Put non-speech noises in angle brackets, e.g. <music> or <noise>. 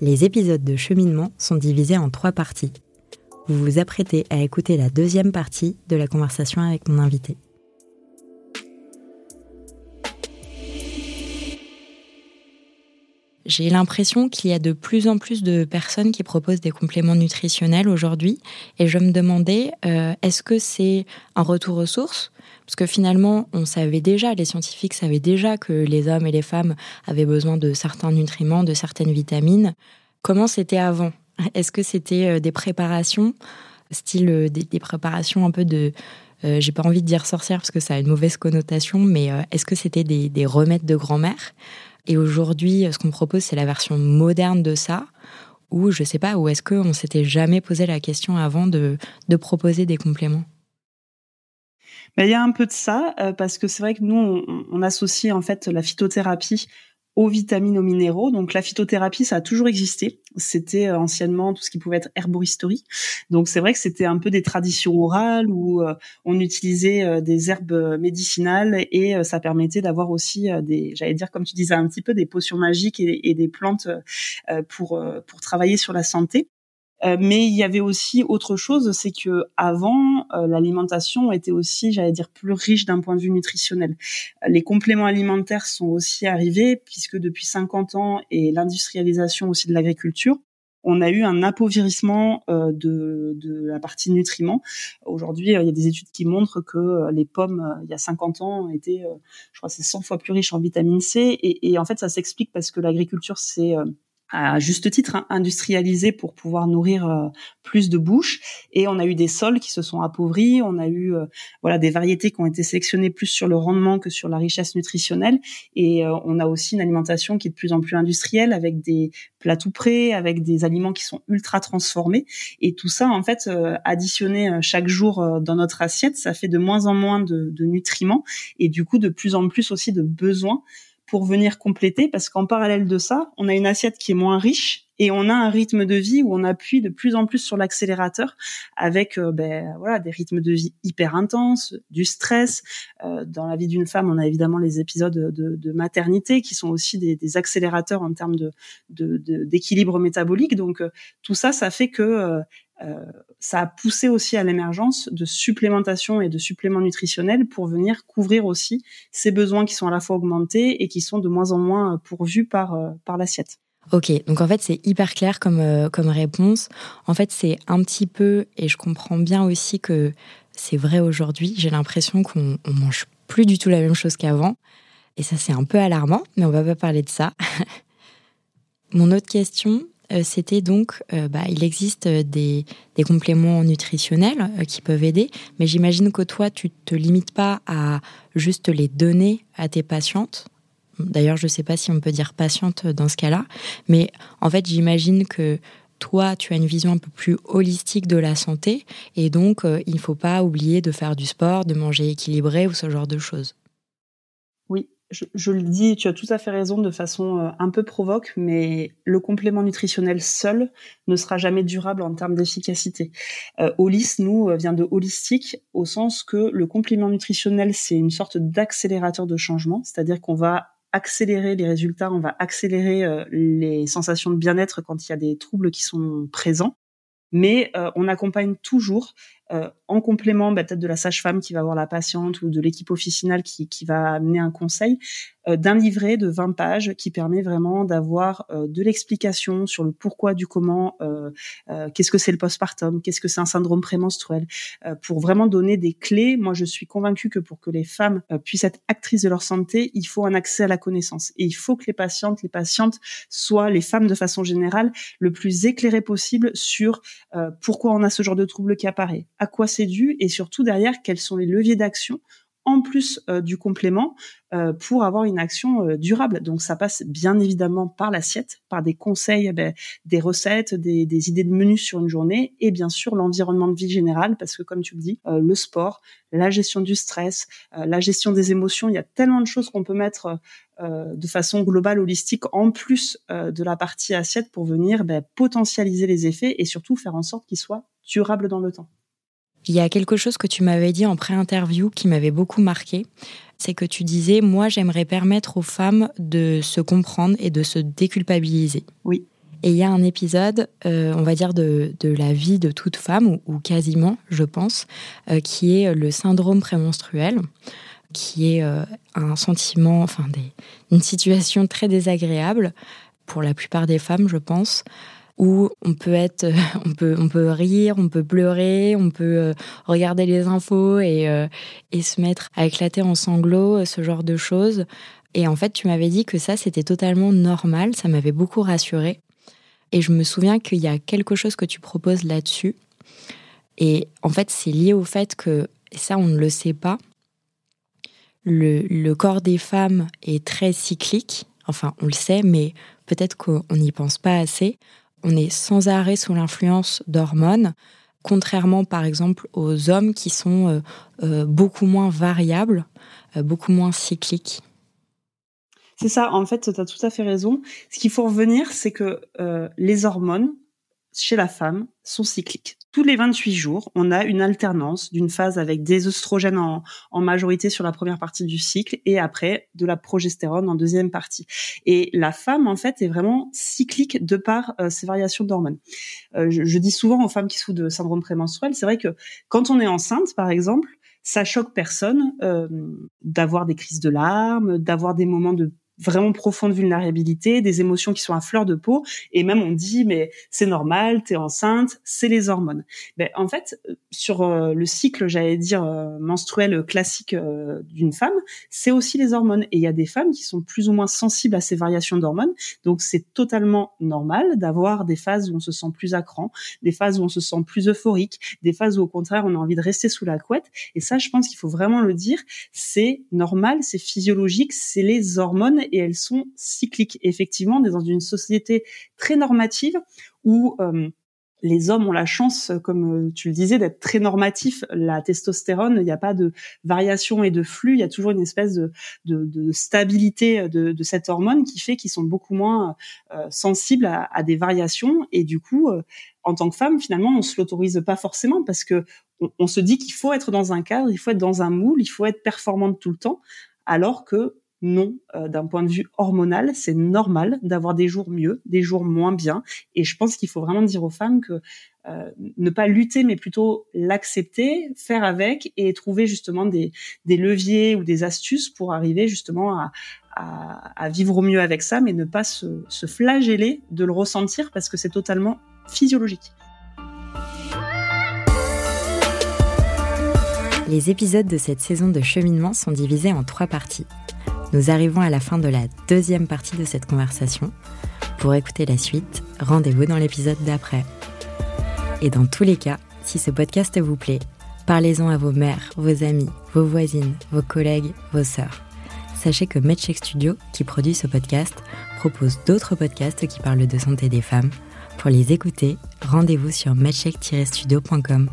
Les épisodes de cheminement sont divisés en trois parties. Vous vous apprêtez à écouter la deuxième partie de la conversation avec mon invité. J'ai l'impression qu'il y a de plus en plus de personnes qui proposent des compléments nutritionnels aujourd'hui. Et je me demandais euh, est-ce que c'est un retour aux sources? Parce que finalement, on savait déjà, les scientifiques savaient déjà que les hommes et les femmes avaient besoin de certains nutriments, de certaines vitamines. Comment c'était avant? Est-ce que c'était euh, des préparations, style euh, des, préparations un peu de... J'ai pas envie de dire sorcière parce que ça a une mauvaise connotation, mais est-ce que c'était des remèdes de grand-mère? Et aujourd'hui, ce qu'on propose, c'est la version moderne de ça, ou je sais pas, ou est-ce qu'on s'était jamais posé la question avant de, de proposer des compléments. Il y a un peu de ça euh, parce que c'est vrai que nous on, on, associe en fait la phytothérapie aux vitamines, aux minéraux. Donc la phytothérapie, ça a toujours existé. C'était euh, anciennement tout ce qui pouvait être herboristerie. Donc c'est vrai que c'était un peu des traditions orales où euh, on utilisait euh, des herbes médicinales et ça permettait d'avoir aussi des, j'allais dire comme tu disais un petit peu des potions magiques et, des plantes pour pour travailler sur la santé. Euh, mais il y avait aussi autre chose, c'est que avant euh, l'alimentation était aussi, j'allais dire, plus riche d'un point de vue nutritionnel. Les compléments alimentaires sont aussi arrivés puisque depuis 50 ans et l'industrialisation aussi de l'agriculture, on a eu un appauvrissement euh, de, la partie nutriments. Aujourd'hui, il y a des études qui montrent que les pommes, il y a 50 ans, étaient, je crois, c'est 100 fois plus riches en vitamine C. Et en fait, ça s'explique parce que l'agriculture, c'est à juste titre hein, industrialisé pour pouvoir nourrir euh, plus de bouches. Et on a eu des sols qui se sont appauvris. On a eu euh, voilà des variétés qui ont été sélectionnées plus sur le rendement que sur la richesse nutritionnelle. Et euh, on a aussi une alimentation qui est de plus en plus industrielle avec des plats tout prêts avec des aliments qui sont ultra transformés. Et tout ça en fait additionné chaque jour dans notre assiette ça fait de moins en moins de, de nutriments. Et du coup de plus en plus aussi de besoins pour venir compléter parce qu'en parallèle de ça, on a une assiette qui est moins riche et on a un rythme de vie où on appuie de plus en plus sur l'accélérateur avec euh, ben, voilà des rythmes de vie hyper intenses, du stress. Euh, dans la vie d'une femme, on a évidemment les épisodes de, de maternité qui sont aussi des, des, accélérateurs en termes de d'équilibre métabolique. Donc euh, tout ça, ça fait que euh, ça a poussé aussi à l'émergence de supplémentation et de suppléments nutritionnels pour venir couvrir aussi ces besoins qui sont à la fois augmentés et qui sont de moins en moins euh, pourvus par, euh, par l'assiette. Ok, donc en fait c'est hyper clair comme, comme réponse. En fait c'est un petit peu, et je comprends bien aussi que c'est vrai aujourd'hui, j'ai l'impression qu'on mange plus du tout la même chose qu'avant. Et ça c'est un peu alarmant, mais on va pas parler de ça. <laughs> Mon autre question, euh, c'était donc, euh, bah, il existe des, compléments nutritionnels euh, qui peuvent aider, mais j'imagine que toi, tu te limites pas à juste les donner à tes patientes. D'ailleurs, je ne sais pas si on peut dire patiente dans ce cas-là, mais en fait, j'imagine que toi, tu as une vision un peu plus holistique de la santé, et donc il ne faut pas oublier de faire du sport, de manger équilibré ou ce genre de choses je, le dis, tu as tout à fait raison de façon euh, un peu provoque, mais le complément nutritionnel seul ne sera jamais durable en termes d'efficacité. Euh, Holis, nous, euh, vient de holistique au sens que le complément nutritionnel, c'est une sorte d'accélérateur de changement, c'est-à-dire qu'on va accélérer les résultats, on va accélérer euh, les sensations de bien-être quand il y a des troubles qui sont présents mais on accompagne toujours euh, en complément bah, peut-être de la sage-femme qui va voir la patiente ou de l'équipe officinale qui, qui va amener un conseil, euh, d'un livret de 20 pages qui permet vraiment d'avoir euh, de l'explication sur le pourquoi du comment, qu'est-ce que c'est le postpartum, qu'est-ce que c'est un syndrome prémenstruel, pour vraiment donner des clés. Moi, je suis convaincue que pour que les femmes puissent être actrices de leur santé, il faut un accès à la connaissance et il faut que les patientes, les patientes soient les femmes de façon générale le plus éclairées possible sur pourquoi on a ce genre de trouble qui apparaît à quoi c'est dû et surtout derrière quels sont les leviers d'action en plus euh, du complément euh, pour avoir une action euh, durable. Donc ça passe bien évidemment par l'assiette, par des conseils, eh ben, des recettes, des, des, idées de menus sur une journée et bien sûr l'environnement de vie général parce que comme tu le dis, le sport, la gestion du stress, la gestion des émotions, il y a tellement de choses qu'on peut mettre de façon globale, holistique, en plus de la partie assiette pour venir ben, potentialiser les effets et surtout faire en sorte qu'ils soient durables dans le temps. Il y a quelque chose que tu m'avais dit en pré-interview qui m'avait beaucoup marqué. C'est que tu disais, moi, j'aimerais permettre aux femmes de se comprendre et de se déculpabiliser. Oui. Et il y a un épisode, euh, on va dire, de, la vie de toute femme, ou, quasiment, je pense, euh, qui est le syndrome prémenstruel, qui est euh, un sentiment, enfin, des, une situation très désagréable pour la plupart des femmes, je pense, où on peut être, on peut, on peut rire, on peut pleurer, on peut euh, regarder les infos et, euh, et se mettre à éclater en sanglots, ce genre de choses. Et en fait, tu m'avais dit que ça, c'était totalement normal. Ça m'avait beaucoup rassurée. Et je me souviens qu'il y a quelque chose que tu proposes là-dessus. Et en fait, c'est lié au fait que, et ça, on ne le sait pas, le, le corps des femmes est très cyclique. Enfin, on le sait, mais peut-être qu'on n'y pense pas assez on est sans arrêt sous l'influence d'hormones, contrairement par exemple aux hommes qui sont euh, euh, beaucoup moins variables, euh, beaucoup moins cycliques. C'est ça, en fait, tu as tout à fait raison. Ce qu'il faut revenir, c'est que les hormones, chez la femme sont cycliques. Tous les 28 jours, on a une alternance d'une phase avec des œstrogènes en, majorité sur la première partie du cycle et après de la progestérone en deuxième partie. Et la femme, en fait, est vraiment cyclique de par euh, ces variations d'hormones. Euh, je, dis souvent aux femmes qui souffrent de syndrome prémenstruel, c'est vrai que quand on est enceinte, par exemple, ça choque personne euh, d'avoir des crises de larmes, d'avoir des moments de vraiment profonde vulnérabilité, des émotions qui sont à fleur de peau, et même on dit mais c'est normal, t'es enceinte, c'est les hormones. Ben en fait sur euh, le cycle, j'allais dire euh, menstruel classique euh, d'une femme, c'est aussi les hormones. Et il y a des femmes qui sont plus ou moins sensibles à ces variations d'hormones, donc c'est totalement normal d'avoir des phases où on se sent plus à cran, des phases où on se sent plus euphorique, des phases où au contraire on a envie de rester sous la couette. Et ça, je pense qu'il faut vraiment le dire, c'est normal, c'est physiologique, c'est les hormones et elles sont cycliques. effectivement, on est dans une société très normative où euh, les hommes ont la chance, comme euh, tu le disais, d'être très normatifs. La testostérone, il n'y a pas de variation et de flux, il y a toujours une espèce de, stabilité de, cette hormone qui fait qu'ils sont beaucoup moins euh, sensibles à, des variations. Et du coup, en tant que femme, finalement, on se l'autorise pas forcément parce que on se dit qu'il faut être dans un cadre, il faut être dans un moule, il faut être performante tout le temps, alors que non, euh, d'un point de vue hormonal, c'est normal d'avoir des jours mieux, des jours moins bien. Et je pense qu'il faut vraiment dire aux femmes que euh, ne pas lutter, mais plutôt l'accepter, faire avec et trouver justement des, leviers ou des astuces pour arriver justement à, vivre au mieux avec ça, mais ne pas se, se flageller de le ressentir parce que c'est totalement physiologique. Les épisodes de cette saison de cheminement sont divisés en trois parties. Nous arrivons à la fin de la deuxième partie de cette conversation. Pour écouter la suite, rendez-vous dans l'épisode d'après. Et dans tous les cas, si ce podcast vous plaît, parlez-en à vos mères, vos amis, vos voisines, vos collègues, vos sœurs. Sachez que MedCheck Studio, qui produit ce podcast, propose d'autres podcasts qui parlent de santé des femmes. Pour les écouter, rendez-vous sur medcheck-studio.com.